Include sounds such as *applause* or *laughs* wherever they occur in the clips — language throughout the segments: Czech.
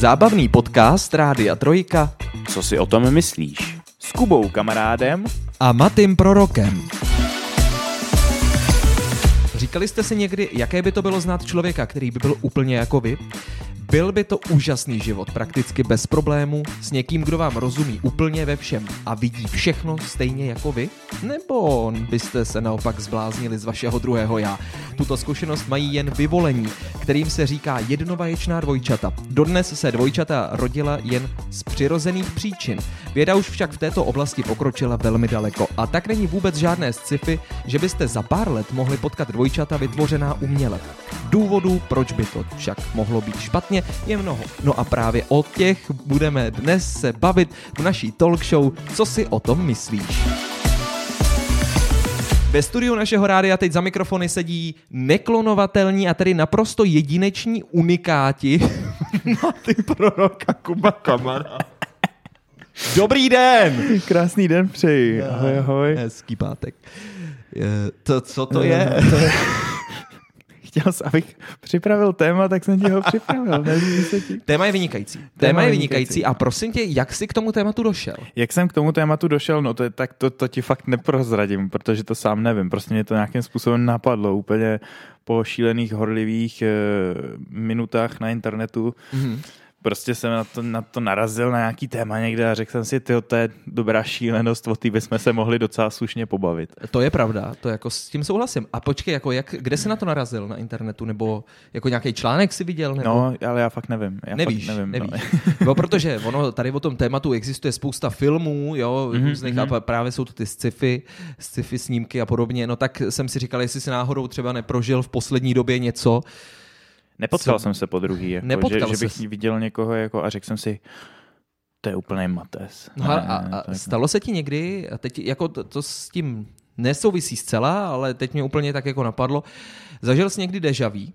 Zábavný podcast Rádia Trojka Co si o tom myslíš? S Kubou kamarádem a Matým Prorokem. Říkali jste si někdy, jaké by to bylo znát člověka, který by byl úplně jako vy? Byl by to úžasný život, prakticky bez problémů, s někým, kdo vám rozumí úplně ve všem a vidí všechno stejně jako vy? Nebo byste se naopak zbláznili z vašeho druhého já? Tuto zkušenost mají jen vyvolení, kterým se říká jednovaječná dvojčata. Dodnes se dvojčata rodila jen z přirozených příčin. Věda už však v této oblasti pokročila velmi daleko a tak není vůbec žádné sci-fi, že byste za pár let mohli potkat dvojčata vytvořená uměle. Důvodů, proč by to však mohlo být špatně, je mnoho. No a právě o těch budeme dnes se bavit v naší talk show Co si o tom myslíš? Ve studiu našeho rádia teď za mikrofony sedí neklonovatelní a tedy naprosto jedineční unikáti *laughs* na ty proroka Kuba Kamara. Dobrý den! Krásný den přeji. Ahoj, ahoj. Hezký pátek. To, co to je? *laughs* Chtěl jsi, abych připravil téma, tak jsem ti ho připravil. *laughs* se ti. Téma je vynikající. Téma, téma je vynikající. A prosím tě, jak jsi k tomu tématu došel? Jak jsem k tomu tématu došel, no to, tak to, to ti fakt neprozradím, protože to sám nevím. Prostě mě to nějakým způsobem napadlo úplně po šílených horlivých e, minutách na internetu. Mm-hmm prostě jsem na to, na to narazil na nějaký téma někde a řekl jsem si, ty to je dobrá šílenost, o té bychom se mohli docela slušně pobavit. To je pravda, to jako s tím souhlasím. A počkej, jako jak, kde se na to narazil na internetu, nebo jako nějaký článek si viděl? Nebo... No, ale já fakt nevím. Já nevíš, fakt nevím, no. nevíš. No. *laughs* no. protože ono tady o tom tématu existuje spousta filmů, jo, mm-hmm, různých, mm-hmm. a právě jsou to ty sci-fi, sci-fi snímky a podobně, no tak jsem si říkal, jestli si náhodou třeba neprožil v poslední době něco, Nepotkal Co? jsem se po druhý, jako, Nepotkal že, že bych viděl někoho jako, a řekl jsem si, to je úplný mates. No a, a, a jako- stalo se ti někdy, a teď jako to, to s tím nesouvisí zcela, ale teď mě úplně tak jako napadlo, zažil jsi někdy deja vu?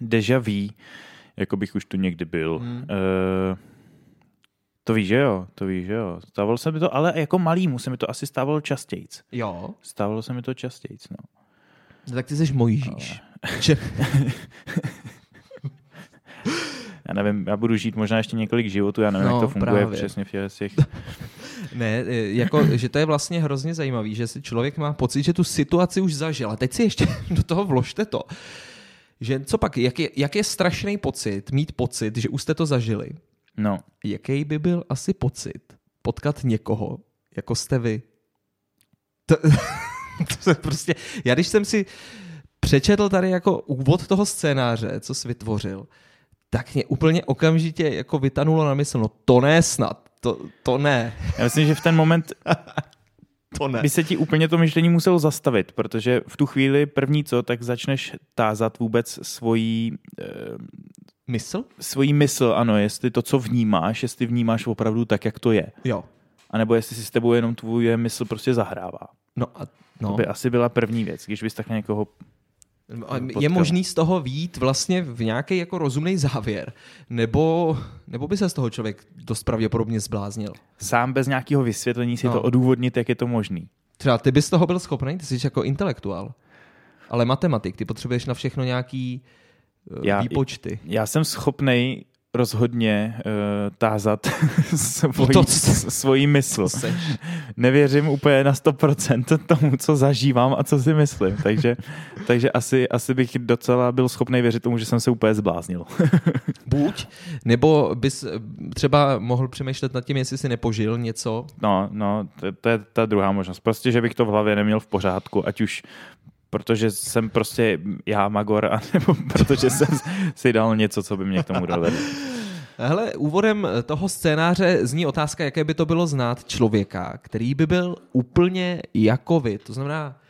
Deja vu, jako bych už tu někdy byl. Hmm. Uh, to víš, že jo, to víš, že jo. Stávalo se mi to, ale jako malýmu se mi to asi stávalo častějc. Jo. Stávalo se mi to častějc, no. no tak ty jsi Mojžíš. Ale... *laughs* já nevím, já budu žít možná ještě několik životů, já nevím, no, jak to funguje právě. přesně v těch... *laughs* ne, jako, že to je vlastně hrozně zajímavý, že si člověk má pocit, že tu situaci už zažil. A teď si ještě *laughs* do toho vložte to, že co pak, jak je, jak je strašný pocit, mít pocit, že už jste to zažili. No. Jaký by byl asi pocit potkat někoho, jako jste vy? To, *laughs* to je prostě, já když jsem si přečetl tady jako úvod toho scénáře, co jsi vytvořil, tak mě úplně okamžitě jako vytanulo na mysl, no to ne snad, to, to ne. Já myslím, že v ten moment *laughs* to ne. by se ti úplně to myšlení muselo zastavit, protože v tu chvíli první co, tak začneš tázat vůbec svojí... Eh, mysl? Svojí mysl, ano, jestli to, co vnímáš, jestli vnímáš opravdu tak, jak to je. Jo. A nebo jestli si s tebou jenom tvoje mysl prostě zahrává. No a no. To by asi byla první věc, když bys tak někoho je možný z toho vít vlastně v nějaký jako rozumný závěr, nebo, nebo by se z toho člověk dost pravděpodobně zbláznil? Sám bez nějakého vysvětlení si no. to odůvodnit, jak je to možný. Třeba ty bys toho byl schopný, ty jsi jako intelektuál, ale matematik, ty potřebuješ na všechno nějaký uh, já, výpočty. Já jsem schopný rozhodně uh, tázat svojí, *laughs* to, svojí mysl. Nevěřím úplně na 100% tomu, co zažívám a co si myslím. Takže, takže asi, asi bych docela byl schopný věřit tomu, že jsem se úplně zbláznil. *laughs* Buď, nebo bys třeba mohl přemýšlet nad tím, jestli si nepožil něco. No, no, to, to je ta druhá možnost. Prostě, že bych to v hlavě neměl v pořádku, ať už protože jsem prostě já Magor, anebo *laughs* protože jsem si dal něco, co by mě k tomu dovedlo. *laughs* Hele, úvodem toho scénáře zní otázka, jaké by to bylo znát člověka, který by byl úplně jako vy. To znamená,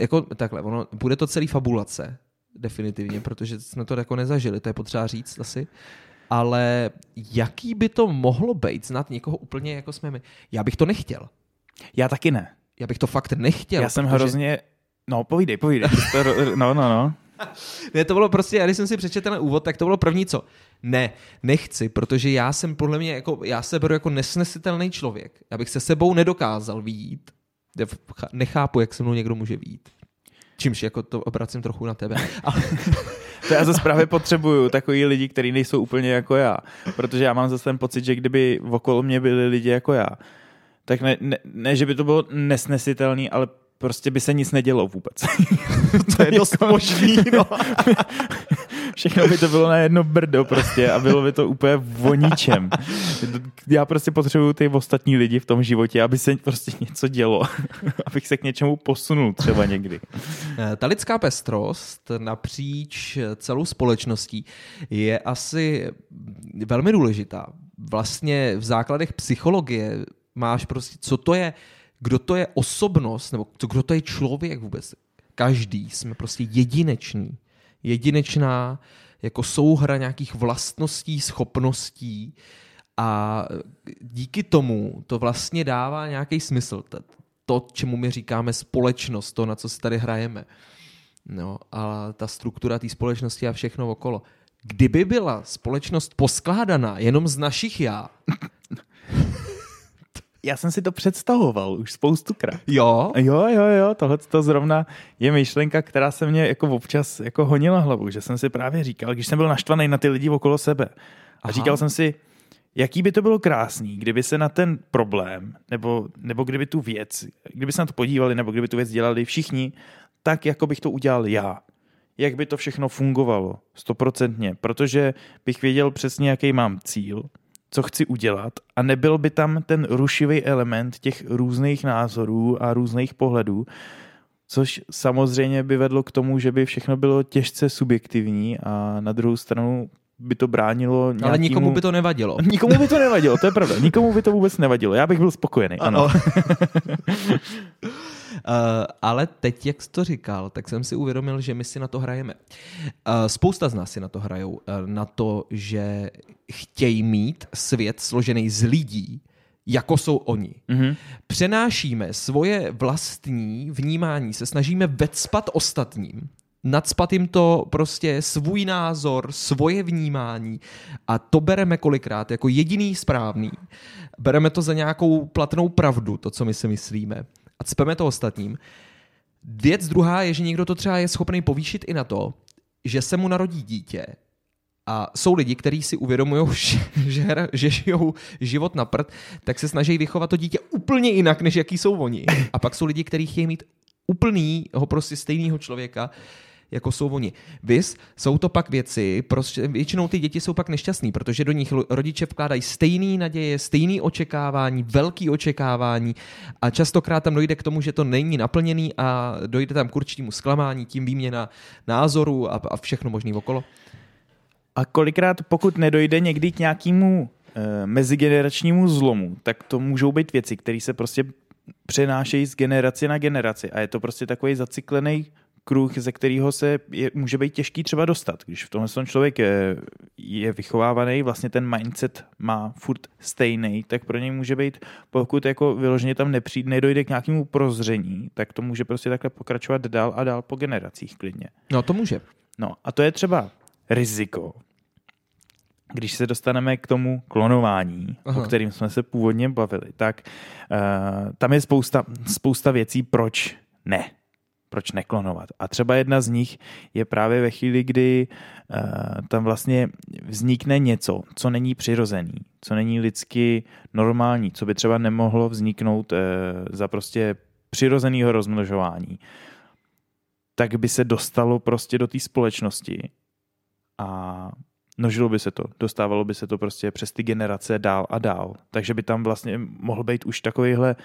jako takhle, ono, bude to celý fabulace, definitivně, protože jsme to jako nezažili, to je potřeba říct asi. Ale jaký by to mohlo být znát někoho úplně jako jsme my? Já bych to nechtěl. Já taky ne. Já bych to fakt nechtěl. Já jsem protože... hrozně No, povídej, povídej. *laughs* No, no, no. Ne, to bylo prostě, když jsem si přečetl ten úvod, tak to bylo první co. Ne, nechci, protože já jsem podle mě, jako, já se beru jako nesnesitelný člověk. Já bych se sebou nedokázal výjít. Nechápu, jak se mnou někdo může výjít. Čímž jako to obracím trochu na tebe. *laughs* To já zase právě potřebuju takový lidi, kteří nejsou úplně jako já. Protože já mám zase ten pocit, že kdyby okolo mě byli lidi jako já, tak ne, ne, ne že by to bylo nesnesitelný, ale prostě by se nic nedělo vůbec. *laughs* to je dost možný, no. *laughs* Všechno by to bylo na jedno brdo prostě a bylo by to úplně o ničem. Já prostě potřebuju ty ostatní lidi v tom životě, aby se prostě něco dělo. *laughs* Abych se k něčemu posunul třeba někdy. Eh, Ta lidská pestrost napříč celou společností je asi velmi důležitá. Vlastně v základech psychologie máš prostě, co to je, kdo to je osobnost, nebo kdo to je člověk vůbec. Každý jsme prostě jedinečný. Jedinečná jako souhra nějakých vlastností, schopností a díky tomu to vlastně dává nějaký smysl. To, čemu my říkáme společnost, to, na co si tady hrajeme. No, a ta struktura té společnosti a všechno okolo. Kdyby byla společnost poskládaná jenom z našich já, *laughs* Já jsem si to představoval už spoustukrát. jo, Jo, jo, jo, tohle to zrovna je myšlenka, která se mě jako občas jako honila hlavu, že jsem si právě říkal, když jsem byl naštvaný na ty lidi okolo sebe. A Aha. říkal jsem si, jaký by to bylo krásný, kdyby se na ten problém, nebo, nebo kdyby tu věc, kdyby se na to podívali, nebo kdyby tu věc dělali všichni, tak jako bych to udělal já. Jak by to všechno fungovalo, stoprocentně, protože bych věděl přesně, jaký mám cíl, co chci udělat a nebyl by tam ten rušivý element těch různých názorů a různých pohledů, což samozřejmě by vedlo k tomu, že by všechno bylo těžce subjektivní a na druhou stranu by to bránilo nějakému... ale nikomu by to nevadilo. *laughs* Nikomu by to nevadilo, to je pravda. Nikomu by to vůbec nevadilo. Já bych byl spokojený, ano. Uh, *laughs* *laughs* ale teď, jak jsi to říkal, tak jsem si uvědomil, že my si na to hrajeme. Uh, spousta z nás si na to hrajou. Uh, na to, že chtějí mít svět složený z lidí, jako jsou oni. Mhm. Přenášíme svoje vlastní vnímání, se snažíme vecpat ostatním, nadspat jim to prostě svůj názor, svoje vnímání a to bereme kolikrát jako jediný správný. Bereme to za nějakou platnou pravdu, to, co my si myslíme a cpeme to ostatním. Věc druhá je, že někdo to třeba je schopný povýšit i na to, že se mu narodí dítě a jsou lidi, kteří si uvědomují, *laughs* že, že, žijou život na prd, tak se snaží vychovat to dítě úplně jinak, než jaký jsou oni. A pak jsou lidi, kteří chtějí mít úplnýho, prostě stejného člověka, jako jsou oni. Vys, jsou to pak věci, prostě většinou ty děti jsou pak nešťastný, protože do nich rodiče vkládají stejný naděje, stejný očekávání, velký očekávání a častokrát tam dojde k tomu, že to není naplněný a dojde tam k určitému zklamání, tím výměna názorů a, a všechno možný okolo. A kolikrát, pokud nedojde někdy k nějakému e, mezigeneračnímu zlomu, tak to můžou být věci, které se prostě přenášejí z generace na generaci. A je to prostě takový zacyklený kruh, ze kterého se je, může být těžký třeba dostat. Když v tomhle tom člověk je, je vychovávaný, vlastně ten mindset má furt stejný, tak pro něj může být, pokud jako vyloženě tam nepřijde, nedojde k nějakému prozření, tak to může prostě takhle pokračovat dál a dál po generacích klidně. No to může. No a to je třeba riziko, když se dostaneme k tomu klonování, Aha. O kterým jsme se původně bavili, tak uh, tam je spousta, spousta věcí, proč ne. Proč neklonovat. A třeba jedna z nich je právě ve chvíli, kdy uh, tam vlastně vznikne něco, co není přirozený, co není lidsky normální, co by třeba nemohlo vzniknout uh, za prostě přirozeného rozmnožování tak by se dostalo prostě do té společnosti a množilo by se to, dostávalo by se to prostě přes ty generace dál a dál. Takže by tam vlastně mohl být už takovýhle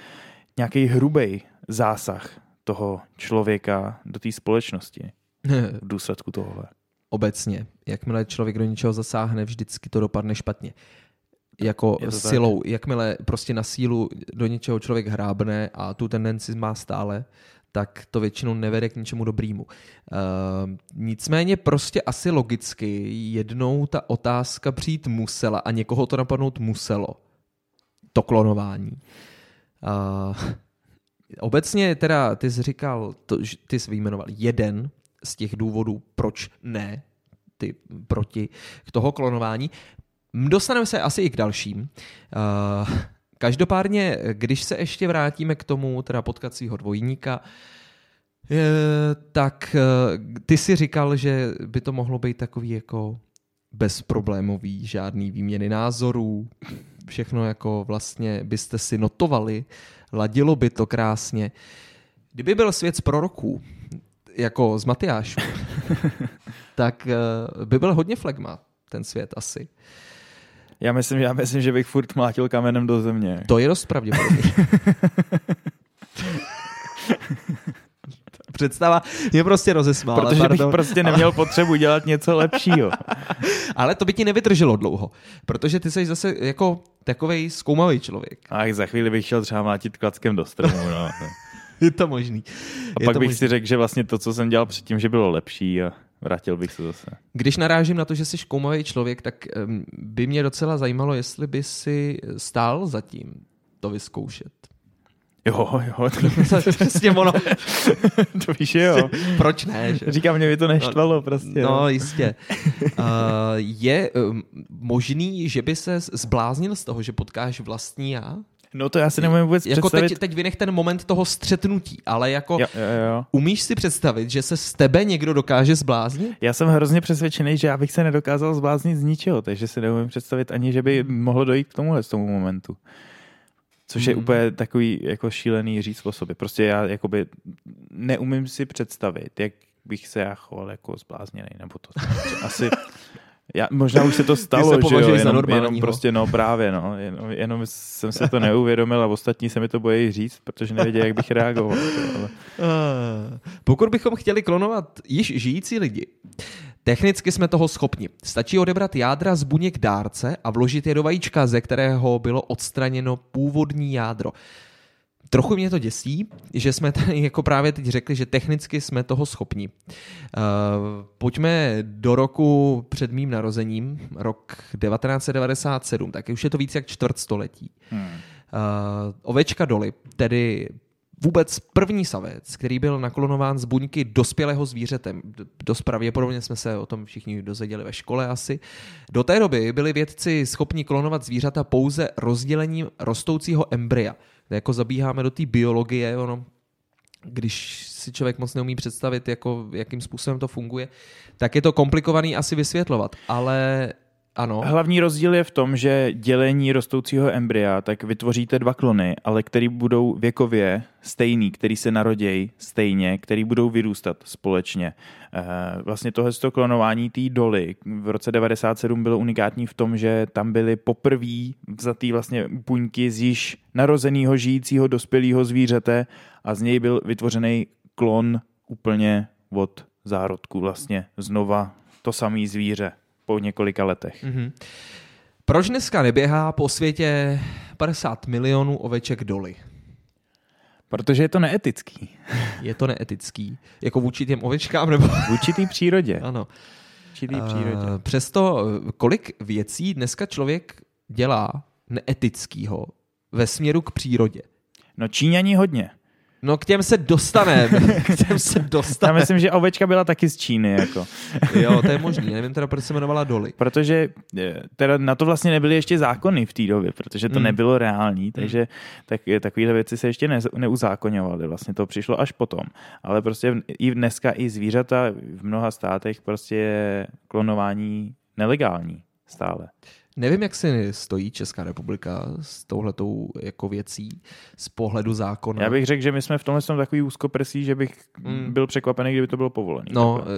nějaký hrubý zásah toho člověka do té společnosti *laughs* v důsledku tohohle. Obecně, jakmile člověk do něčeho zasáhne, vždycky to dopadne špatně. Jako to tak. silou, jakmile prostě na sílu do něčeho člověk hrábne a tu tendenci má stále, tak to většinou nevede k ničemu dobrýmu. Uh, nicméně prostě asi logicky jednou ta otázka přijít musela a někoho to napadnout muselo. To klonování. Uh, obecně teda ty jsi říkal, to, ty jsi vyjmenoval jeden z těch důvodů, proč ne, ty proti k toho klonování. Dostaneme se asi i k dalším. Uh, každopádně, když se ještě vrátíme k tomu teda potkacího dvojníka, E, tak e, ty si říkal, že by to mohlo být takový jako bezproblémový, žádný výměny názorů, všechno jako vlastně byste si notovali, ladilo by to krásně. Kdyby byl svět z proroků, jako z Matyášů, *laughs* tak uh, by byl hodně flegma ten svět asi. Já myslím, já myslím, že bych furt mlátil kamenem do země. To je dost pravděpodobně. *laughs* Představa je prostě rozesmála. Protože pardon. bych prostě neměl potřebu dělat něco lepšího. *laughs* Ale to by ti nevydrželo dlouho, protože ty jsi zase jako takovej zkoumavý člověk. A za chvíli bych šel třeba mlátit klackem do stromu. No. *laughs* je to možný. A je pak bych možný. si řekl, že vlastně to, co jsem dělal předtím, že bylo lepší a vrátil bych se zase. Když narážím na to, že jsi škoumavý člověk, tak by mě docela zajímalo, jestli by si stál za tím to vyzkoušet. Jo, jo. To, *laughs* přesně ono. *laughs* to víš, jo. *laughs* Proč ne? Že? Říkám, mě by to neštvalo no, prostě. No, no jistě. Uh, je um, možný, že by se zbláznil z toho, že potkáš vlastní já? No to já si nemůžu vůbec jako představit. Teď, teď vynech ten moment toho střetnutí, ale jako jo, jo, jo. umíš si představit, že se z tebe někdo dokáže zbláznit? Já jsem hrozně přesvědčený, že já bych se nedokázal zbláznit z ničeho, takže si neumím představit ani, že by mohlo dojít k tomuhle z tomu momentu. Což je mm. úplně takový jako šílený říct o sobě. Prostě já jakoby neumím si představit, jak bych se já choval jako zblázněný, nebo to asi... Já, možná už se to stalo, se že jo, jenom, jenom prostě, no právě, no, jenom, jenom jsem se to neuvědomil a ostatní se mi to bojí říct, protože nevědí, jak bych reagoval. Ale... Pokud bychom chtěli klonovat již žijící lidi, Technicky jsme toho schopni. Stačí odebrat jádra z buněk dárce a vložit je do vajíčka, ze kterého bylo odstraněno původní jádro. Trochu mě to děsí, že jsme tady *laughs* jako právě teď řekli, že technicky jsme toho schopni. Uh, pojďme do roku před mým narozením, rok 1997, tak už je to víc jak čtvrtstoletí. Hmm. Uh, ovečka Doly, tedy vůbec první savec, který byl naklonován z buňky dospělého zvířete. Dost pravděpodobně jsme se o tom všichni dozvěděli ve škole asi. Do té doby byli vědci schopni klonovat zvířata pouze rozdělením rostoucího embrya. Jako zabíháme do té biologie, ono když si člověk moc neumí představit, jako, jakým způsobem to funguje, tak je to komplikovaný asi vysvětlovat, ale ano. Hlavní rozdíl je v tom, že dělení rostoucího embrya, tak vytvoříte dva klony, ale který budou věkově stejný, který se narodějí stejně, který budou vyrůstat společně. Eh, vlastně tohle klonování té doly v roce 97 bylo unikátní v tom, že tam byly poprvé vzatý vlastně buňky z již narozeného žijícího dospělého zvířete a z něj byl vytvořený klon úplně od zárodku vlastně znova to samé zvíře po několika letech. Mm-hmm. Proč dneska neběhá po světě 50 milionů oveček doly? Protože je to neetický. Je to neetický. Jako vůči těm ovečkám? Nebo... *laughs* Vůči té přírodě. Ano. Vůči té přírodě. Uh, přesto, kolik věcí dneska člověk dělá neetického ve směru k přírodě? No Číňani hodně. No k těm se dostaneme. *laughs* k těm se dostaneme. Já myslím, že ovečka byla taky z Číny. Jako. *laughs* jo, to je možný. Nevím teda, proč se jmenovala Dolly. Protože eh, teda na to vlastně nebyly ještě zákony v té době, protože to mm. nebylo reální, hmm. takže tak, takovéhle věci se ještě ne, neuzákonovaly. Vlastně to přišlo až potom. Ale prostě i dneska i zvířata v mnoha státech prostě je klonování nelegální stále. Nevím, jak si stojí Česká republika s touhletou jako věcí z pohledu zákona. Já bych řekl, že my jsme v tomhle tom takový úzkoprsí, že bych mm. byl překvapený, kdyby to bylo povolené. No, takhle.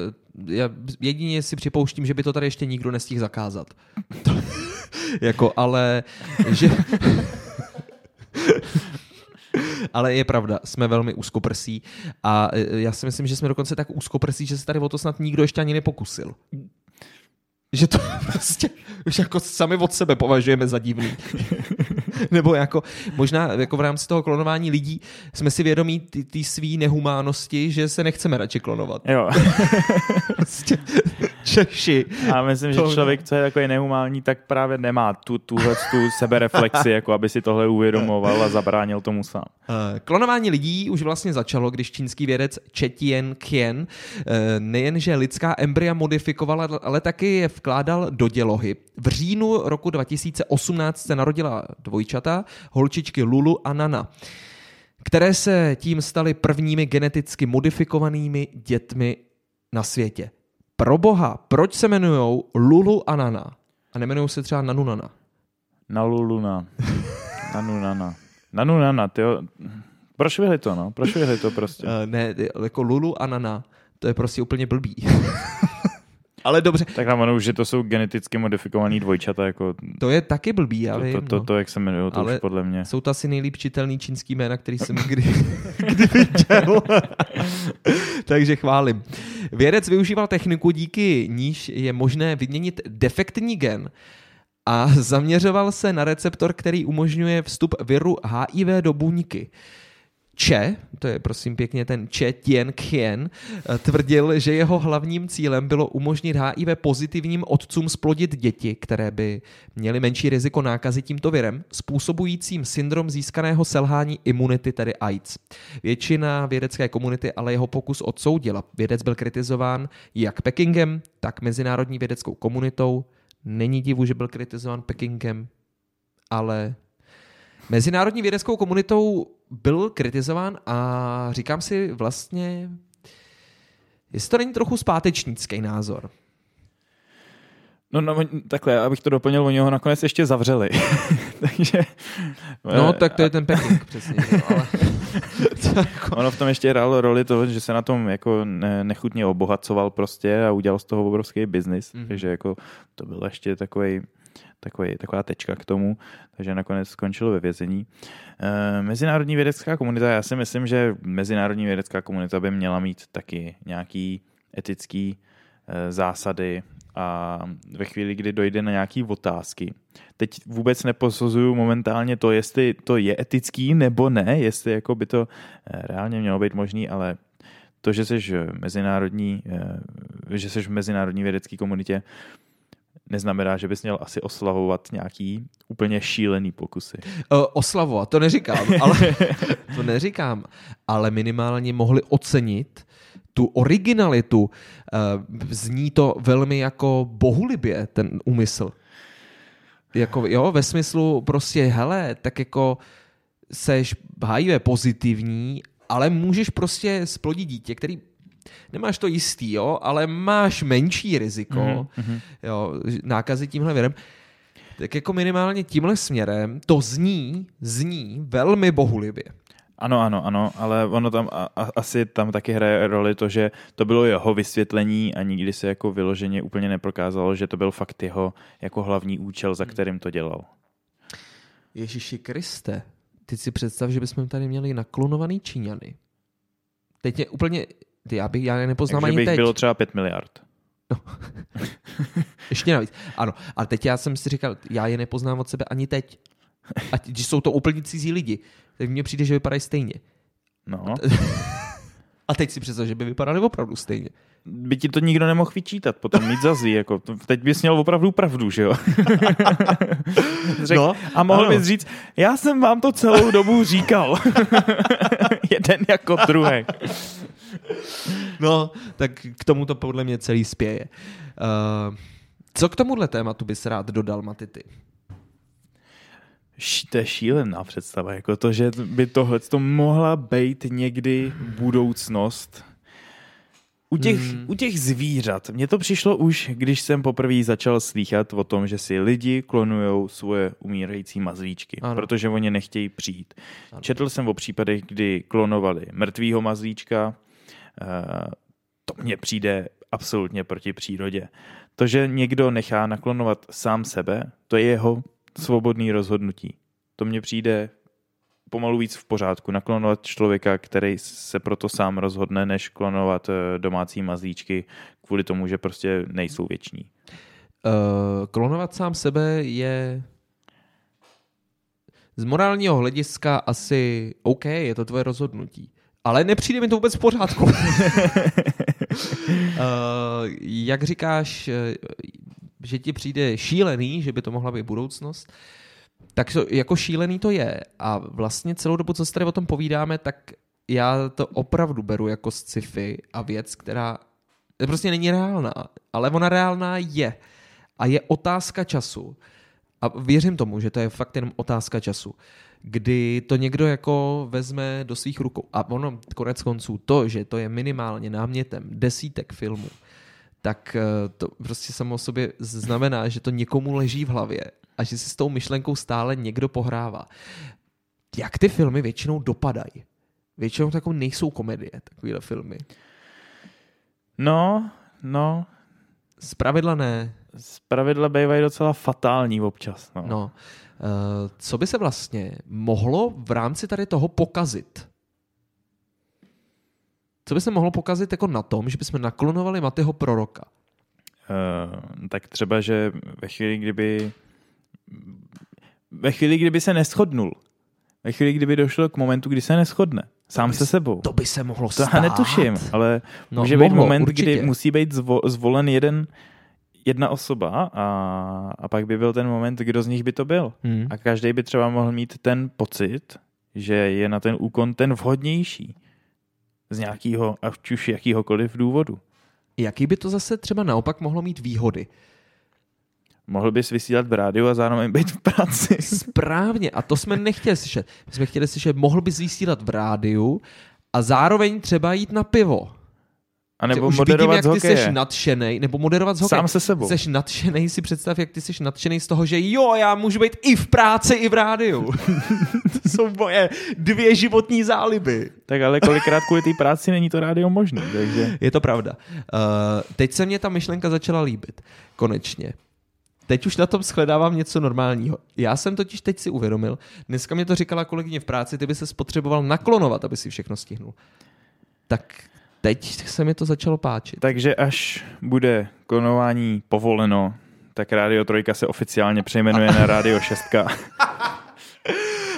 Eh, já jedině si připouštím, že by to tady ještě nikdo nestihl zakázat. *laughs* jako, ale že... *laughs* ale je pravda, jsme velmi úzkoprsí a eh, já si myslím, že jsme dokonce tak úzkoprsí, že se tady o to snad nikdo ještě ani nepokusil. Že to *laughs* prostě už jako sami od sebe považujeme za divný. *laughs* Nebo jako možná jako v rámci toho klonování lidí jsme si vědomí té svý nehumánnosti, že se nechceme radši klonovat. Jo. *laughs* prostě Češi. A myslím, že člověk, co je takový nehumální, tak právě nemá tu, tuhle tu sebereflexi, jako aby si tohle uvědomoval a zabránil tomu sám. Eh, klonování lidí už vlastně začalo, když čínský vědec Chetien Kien eh, nejenže lidská embrya modifikovala, ale taky je vkládal do dělohy. V říjnu roku 2018 se narodila dvojčata, holčičky Lulu a Nana. které se tím staly prvními geneticky modifikovanými dětmi na světě. Pro boha, proč se jmenují Lulu a Nana? A nemenují se třeba Nanu Nana? Naluluna. Nanu Nana. Nanu Nana, tyjo. Proč vyhli to, no? Proč vyhli to prostě? Uh, ne, jako Lulu a Nana, to je prostě úplně blbý. *laughs* Ale dobře. Tak nám ono, že to jsou geneticky modifikovaný dvojčata, jako... To je taky blbý, já to, vím. to, to, no. to, jak se jmenují, to Ale už podle mě. Jsou to asi nejlíp čitelný čínský jména, který jsem *laughs* kdy, kdy viděl. *laughs* Takže chválím. Vědec využíval techniku, díky níž je možné vyměnit defektní gen a zaměřoval se na receptor, který umožňuje vstup viru HIV do buňky. Če, to je prosím pěkně ten Če Tien Kien, tvrdil, že jeho hlavním cílem bylo umožnit HIV pozitivním otcům splodit děti, které by měly menší riziko nákazy tímto virem, způsobujícím syndrom získaného selhání imunity, tedy AIDS. Většina vědecké komunity ale jeho pokus odsoudila. Vědec byl kritizován jak Pekingem, tak mezinárodní vědeckou komunitou. Není divu, že byl kritizován Pekingem, ale mezinárodní vědeckou komunitou byl kritizován a říkám si vlastně, jestli to není trochu zpátečnický názor. No, no, takhle, abych to doplnil, oni ho nakonec ještě zavřeli. *laughs* Takže... No, tak to je ten Peking, přesně. jo, Ale... *laughs* Ono v tom ještě hrálo roli toho, že se na tom jako ne, nechutně obohacoval prostě a udělal z toho obrovský biznis, Mhm. mm-hmm. takže jako to byl ještě takový takový, taková tečka k tomu, takže nakonec skončil ve vězení. E, mezinárodní vědecká komunita, já si myslím, že mezinárodní vědecká komunita by měla mít taky nějaký etický e, zásady a ve chvíli, kdy dojde na nějaké otázky. Teď vůbec neposuzuju momentálně to, jestli to je etický nebo ne, jestli jako by to eh, reálně mělo být možný, ale to, že jsi mezinárodní, že jsi v mezinárodní vědecké komunitě, neznamená, že bys měl asi oslavovat nějaký úplně šílený pokusy. Uh, oslavovat, to neříkám, ale *laughs* to neříkám, ale minimálně mohli ocenit tu originalitu. Uh, zní to velmi jako bohulibě, ten úmysl. Jako, jo, ve smyslu prostě, hele, tak jako seš HIV pozitivní, ale můžeš prostě splodit dítě, který nemáš to jistý, jo, ale máš menší riziko Mm-hmm. jo, nákazy tímhle virem, tak jako minimálně tímhle směrem to zní, zní velmi bohulibě. Ano, ano, ano, ale ono tam a, a, asi tam taky hraje roli to, že to bylo jeho vysvětlení a nikdy se jako vyloženě úplně neprokázalo, že to byl fakt jeho jako hlavní účel, za kterým to dělal. Ježíši Kriste, teď si představ, že bychom tady měli naklonovaný Číňany. Teď je úplně, ty, já, bych, já nepoznám Takže ani bych teď. bylo třeba 5 miliard. *laughs* Ještě navíc. Ano, ale teď já jsem si říkal, já je nepoznám od sebe ani teď. A když jsou to úplně cizí lidi, tak mně přijde, že vypadají stejně. No, *laughs* A teď si představ, že by vypadali opravdu stejně. By ti to nikdo nemohl vyčítat, potom mít za zlý, jako teď bys měl opravdu pravdu, že jo? *laughs* Řek, No, a mohl ano. bys říct, já jsem vám to celou dobu říkal. *laughs* Jeden jako druhý. No, tak k tomu to podle mě celý spěje. Uh, co k tomuhle tématu bys rád dodal, Matity? To je šílená představa, jako to, že by tohle to mohla být někdy budoucnost. U těch, Hmm. u těch zvířat, mně to přišlo už, když jsem poprvé začal slýchat o tom, že si lidi klonují svoje umírající mazlíčky, Ano. protože oni nechtějí přijít. Ano. Ano. Četl jsem o případech, kdy klonovali mrtvýho mazlíčka, eh, to mně přijde absolutně proti přírodě. To, že někdo nechá naklonovat sám sebe, to je jeho svobodný rozhodnutí. To mně přijde pomalu víc v pořádku. Naklonovat člověka, který se proto sám rozhodne, než klonovat eh, domácí mazlíčky kvůli tomu, že prostě nejsou věční. Uh, klonovat sám sebe je z morálního hlediska asi OK, je to tvoje rozhodnutí. Ale nepřijde mi to vůbec v pořádku. uh, *laughs* jak říkáš, že ti přijde šílený, že by to mohla být budoucnost, tak to, jako šílený to je. A vlastně celou dobu, co se tady o tom povídáme, tak já to opravdu beru jako sci-fi a věc, která prostě není reálná. Ale ona reálná je. A je otázka času. a věřím tomu, že to je fakt jenom otázka času, kdy to někdo jako vezme do svých rukou. A ono, konec konců, to, že to je minimálně námětem desítek filmů, tak eh, to prostě samo o sobě znamená, že to někomu leží v hlavě a že si s tou myšlenkou stále někdo pohrává. Jak ty filmy většinou dopadají? Většinou takové nejsou komedie, takovéhle filmy. No, no, Zpravidla ne. z pravidla bývají docela fatální občas. No. No. Uh, co by se vlastně mohlo v rámci tady toho pokazit? Co by se mohlo pokazit jako na tom, že bychom naklonovali Matyho proroka? Uh, tak třeba, že ve chvíli, kdyby ve chvíli, kdyby se neschodnul, ve chvíli, kdyby došlo k momentu, kdy se neschodne, sám se sebou. To by se mohlo To stát. já netuším, ale No, může být mohlo, moment, určitě. kdy musí být zvo, zvolen jeden, jedna osoba a, a pak by byl ten moment, kdo z nich by to byl. Hmm. A každý by třeba mohl mít ten pocit, že je na ten úkon ten vhodnější. Z nějakého, ať už jakýhokoliv důvodu. Jaký by to zase třeba naopak mohlo mít výhody? Mohl bys vysílat v rádiu a zároveň být v práci. *laughs* Správně, a to jsme nechtěli slyšet. My jsme chtěli slyšet, mohl bys vysílat v rádiu a zároveň třeba jít na pivo. A nebo už moderovat vidím, jak ty hokeje. jsi nadšenej, nebo moderovat z hokeje. Sám se sebou. Jsi nadšenej, si představ, jak ty jsi nadšenej z toho, že jo, já můžu být i v práci, i v rádiu. *laughs* to jsou moje dvě životní záliby. Tak ale kolikrát kvůli té práci není to rádio možné, takže... Je to pravda. Uh, teď se mě ta myšlenka začala líbit. Konečně. Teď už na tom shledávám něco normálního. Já jsem totiž teď si uvědomil, dneska mě to říkala kolegyně v práci, ty by se spotřeboval naklonovat, aby si všechno stihnul. Tak teď se mi to začalo páčit. Takže až bude klonování povoleno, tak Rádio Trojka se oficiálně přejmenuje na Rádio 6. *laughs*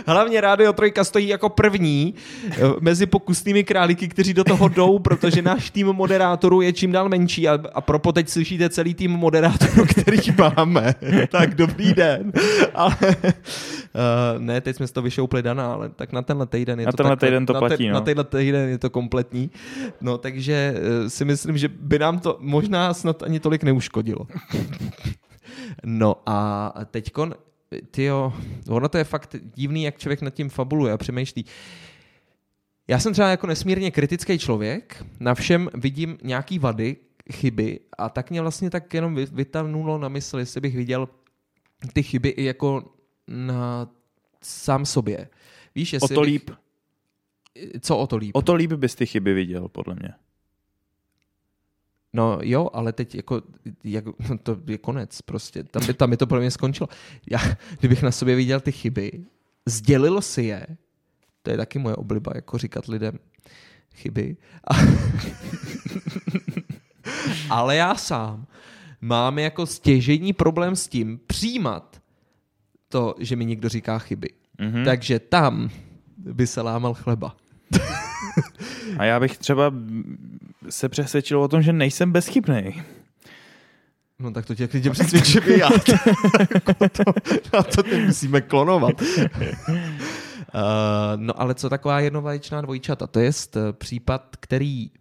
Hlavně Rádio Trojka stojí jako první eh, mezi pokusnými králíky, kteří do toho jdou, protože náš tým moderátorů je čím dál menší a, a propo teď slyšíte celý tým moderátorů, který máme. *laughs* tak dobrý den. Ale, uh, ne, teď jsme si to vyšoupli Dana, ale tak na tenhle týden je Na to tenhle takhle- týden to na platí, no. Na tenhle týden je to kompletní. No takže uh, si myslím, že by nám to možná snad ani tolik neuškodilo. *laughs* No a teďkon, tyjo, ono to je fakt divný, jak člověk nad tím fabuluje a přemýšlí. Já jsem třeba jako nesmírně kritický člověk, na všem vidím nějaký vady, chyby a tak mě vlastně tak jenom vy- vytanulo na mysl, jestli bych viděl ty chyby i jako na sám sobě. Víš, O jestli to bych- líp. Co o to líp? O to líp bys ty chyby viděl, podle mě. No jo, ale teď jako, jak, no to je konec prostě. Tam by, tam by to pro mě skončilo. Já, kdybych na sobě viděl ty chyby, sdělil si je, to je taky moje obliba, jako říkat lidem chyby. A, *laughs* ale já sám mám jako stěžení problém s tím přijímat to, že mi někdo říká chyby. Mhm. Takže tam by se lámal chleba. A já bych třeba se přesvědčil o tom, že nejsem bezchybný. No tak to tě klidně přesvědčím i já. *laughs* Jako to, na to ty musíme klonovat. Uh, no ale co taková jednovaječná dvojčata? To je eh, případ, který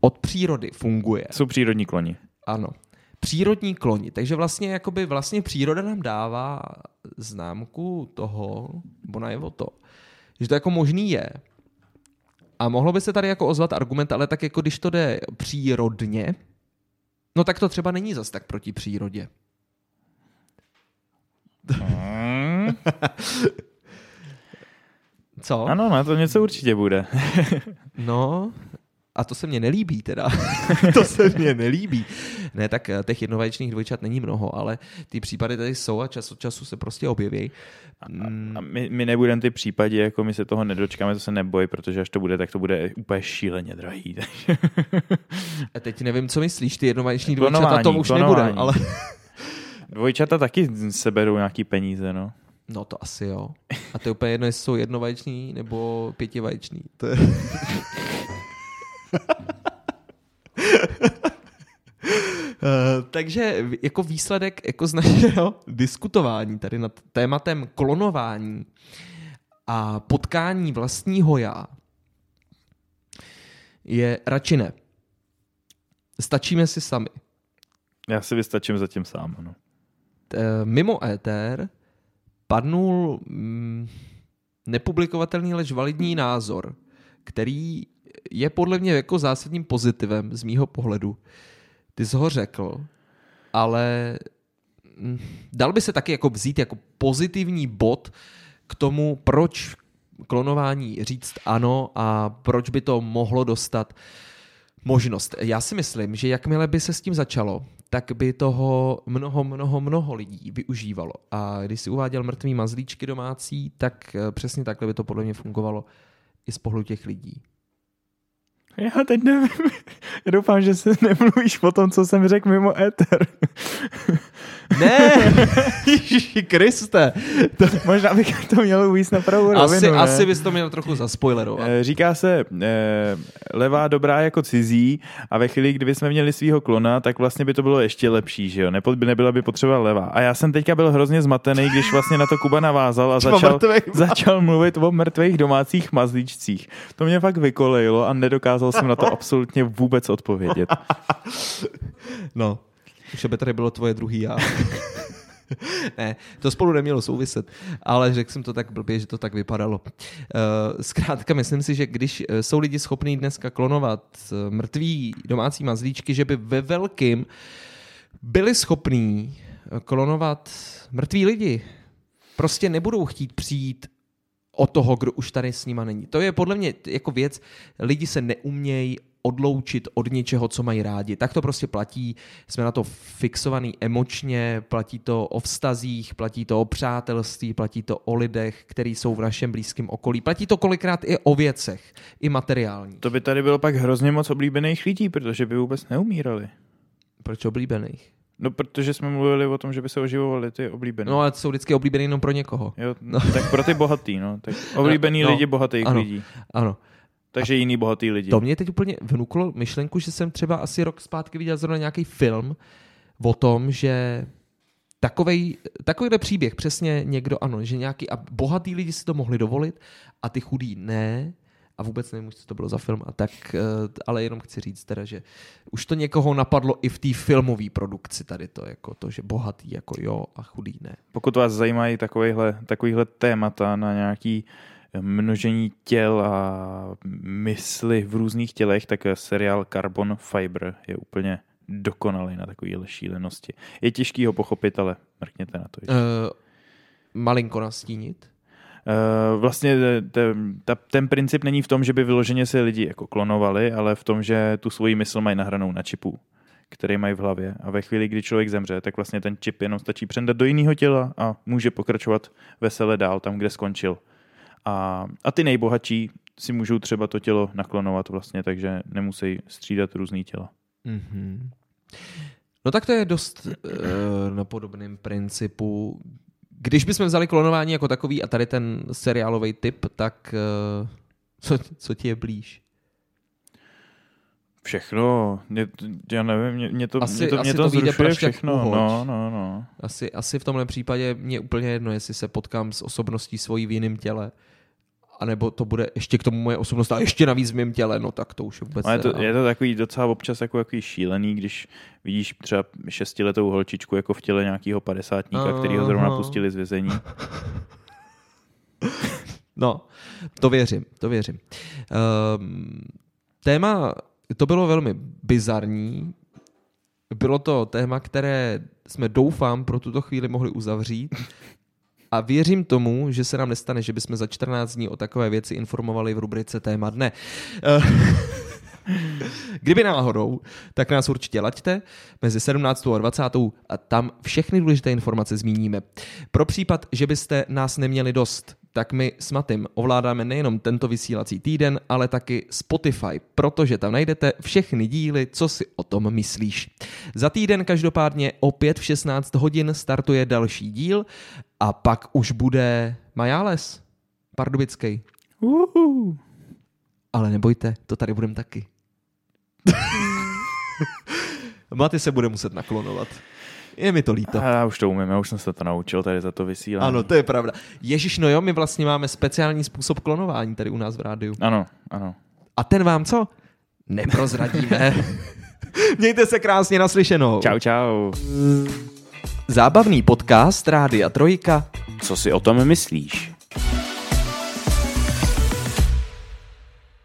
od přírody funguje. Jsou přírodní kloni. Ano. Přírodní kloni. Takže vlastně, jakoby, vlastně příroda nám dává známku toho, nebo najevo to, že to jako možný je. A mohlo by se tady jako ozvat argument, ale tak jako když to jde přírodně, no tak to třeba není zas tak proti přírodě. Mm. *laughs* Co? Ano, na to něco určitě bude. *laughs* No, a to se mně nelíbí teda. *laughs* to se mně nelíbí. Ne, tak eh, těch jednovaječných dvojčat není mnoho, ale ty případy tady jsou a čas od času se prostě objeví. Mm, A my, my nebudeme ty případě, jako my se toho nedočkáme, to se neboj, protože až to bude, tak to bude úplně šíleně drahý. A teď nevím, co myslíš, ty jednovaječní dvojčata, Klonování, to už klonování. nebude, ale... *laughs* Dvojčata taky seberou nějaký peníze, no. No to asi jo. A to je úplně jedno, jestli jsou jednovaječní nebo pětivaječní. To je... *laughs* Eh, Takže jako výsledek jako z našeho *laughs* diskutování tady nad tématem klonování a potkání vlastního já je radši ne. Stačíme si sami. Já si vystačím zatím sám, ano. t- mimo éter padnul mm, nepublikovatelný, lež validní názor, který je podle mě jako zásadním pozitivem z mýho pohledu. Ty jsi ho řekl, ale mm, dal by se taky jako vzít jako pozitivní bod k tomu, proč klonování říct ano a proč by to mohlo dostat možnost. Já si myslím, že jakmile by se s tím začalo, tak by toho mnoho, mnoho, mnoho lidí využívalo. A když si uváděl mrtvý mazlíčky domácí, tak eh, přesně takhle by to podle mě fungovalo i z pohledu těch lidí. Já teď nevím. *laughs* Já doufám, že se *laughs* nemluvíš o tom, co jsem řekl mimo éter. *laughs* Ne, *laughs* Ježiši Kriste. To... Možná bych to měl uvíct na pravou rovinu. Asi, ne? asi bys to měl trochu zaspoilerovat. Eh, Říká se eh, levá dobrá jako cizí a ve chvíli, kdyby jsme měli svého klona, tak vlastně by to bylo ještě lepší, že jo? Nepo, nebyla by potřeba levá. A já jsem teďka byl hrozně zmatený, když vlastně na to Kuba navázal a *laughs* začal, začal mluvit o mrtvých domácích mazlíčcích. To mě fakt vykolejilo a nedokázal jsem na to *laughs* absolutně vůbec odpovědět. No, už by tady bylo tvoje druhý já. *laughs* ne, to spolu nemělo souviset, ale řekl jsem to tak blbě, že to tak vypadalo. Eh, Zkrátka, myslím si, že když eh, jsou lidi schopní dneska klonovat eh, mrtvý domácí mazlíčky, že by ve velkým byli schopní klonovat mrtví lidi. Prostě nebudou chtít přijít o toho, kdo už tady s nima není. To je podle mě jako věc, lidi se neumějí odloučit od něčeho, co mají rádi. Tak to prostě platí. Jsme na to fixovaný emočně, platí to o vztazích, platí to o přátelství, platí to o lidech, kteří jsou v našem blízkém okolí. Platí to kolikrát i o věcech, i materiální. To by tady bylo pak hrozně moc oblíbených lidí, protože by vůbec neumírali. Proč oblíbených? No, protože jsme mluvili o tom, že by se oživovali ty oblíbené. No, ale jsou vždycky oblíbený jenom pro někoho. Jo, no. tak pro ty bohatý, no. Tak *laughs* oblíbený no, lidi bohatých ano, lidí. Ano. Takže a jiný bohatý lidi. To mě teď úplně vnuklo myšlenku, že jsem třeba asi rok zpátky viděl zrovna nějaký film o tom, že takovej, takovýhle příběh přesně někdo, ano, že nějaký a bohatý lidi si to mohli dovolit a ty chudí ne a vůbec nevím, co to bylo za film, a tak, eh, ale jenom chci říct teda, že už to někoho napadlo i v té filmové produkci tady to, jako to, že bohatý jako jo a chudý ne. Pokud vás zajímají takovýhle, takovýhle témata na nějaký množení těl a mysli v různých tělech, tak seriál Carbon Fiber je úplně dokonalý na takovéhle šílenosti. Je těžký ho pochopit, ale mrkněte na to. Uh, malinko nastínit? Uh, vlastně te, ta, ten princip není v tom, že by vyloženě se lidi jako klonovali, ale v tom, že tu svoji mysl mají nahranou na čipu, který mají v hlavě. A ve chvíli, kdy člověk zemře, tak vlastně ten čip jenom stačí přendat do jiného těla a může pokračovat vesele dál tam, kde skončil. A, a ty nejbohatší si můžou třeba to tělo naklonovat vlastně, takže nemusí střídat různý těla. Mm-hmm. No tak to je dost uh, na podobném principu. Když bychom vzali klonování jako takový a tady ten seriálový typ, tak uh, co, co ti je blíž? Všechno, mě, já nevím, mě, mě to, asi, mě to, mě to, to zrušuje všechno. No, no, no. Asi, asi v tomhle případě mě úplně jedno, jestli se potkám s osobností svojí v jiném těle anebo to bude ještě k tomu moje osobnost a ještě navíc v mém těle, no tak to už vůbec je to, je to takový docela občas jako takový šílený, když vidíš třeba šestiletou holčičku jako v těle nějakého padesátníka, který ho zrovna pustili z vězení. *laughs* no, to věřím, to věřím. Um, téma, to bylo velmi bizarní, bylo to téma, které jsme doufám pro tuto chvíli mohli uzavřít. A věřím tomu, že se nám nestane, že bychom za 14 dní o takové věci informovali v rubrice Téma dne. Eh, *laughs* kdyby náhodou, tak nás určitě laďte mezi 17. a 20. a tam všechny důležité informace zmíníme. Pro případ, že byste nás neměli dost, tak my s Matym ovládáme nejenom tento vysílací týden, ale taky Spotify, protože tam najdete všechny díly, co si o tom myslíš. Za týden každopádně opět v 16 hodin startuje další díl a pak už bude Majáles, Pardubický. Uhu. Ale nebojte, to tady budem taky. *laughs* Maty se bude muset naklonovat. Je mi to líto. Já už to umím, já už jsem se to naučil tady za to vysílání. Ano, to je pravda. Ježíš, no jo, my vlastně máme speciální způsob klonování tady u nás v rádiu. Ano, ano. A ten vám co? Neprozradíme. *laughs* Mějte se krásně naslyšenou. Čau, čau. Zábavný podcast Rádia Trojka. Co si o tom myslíš?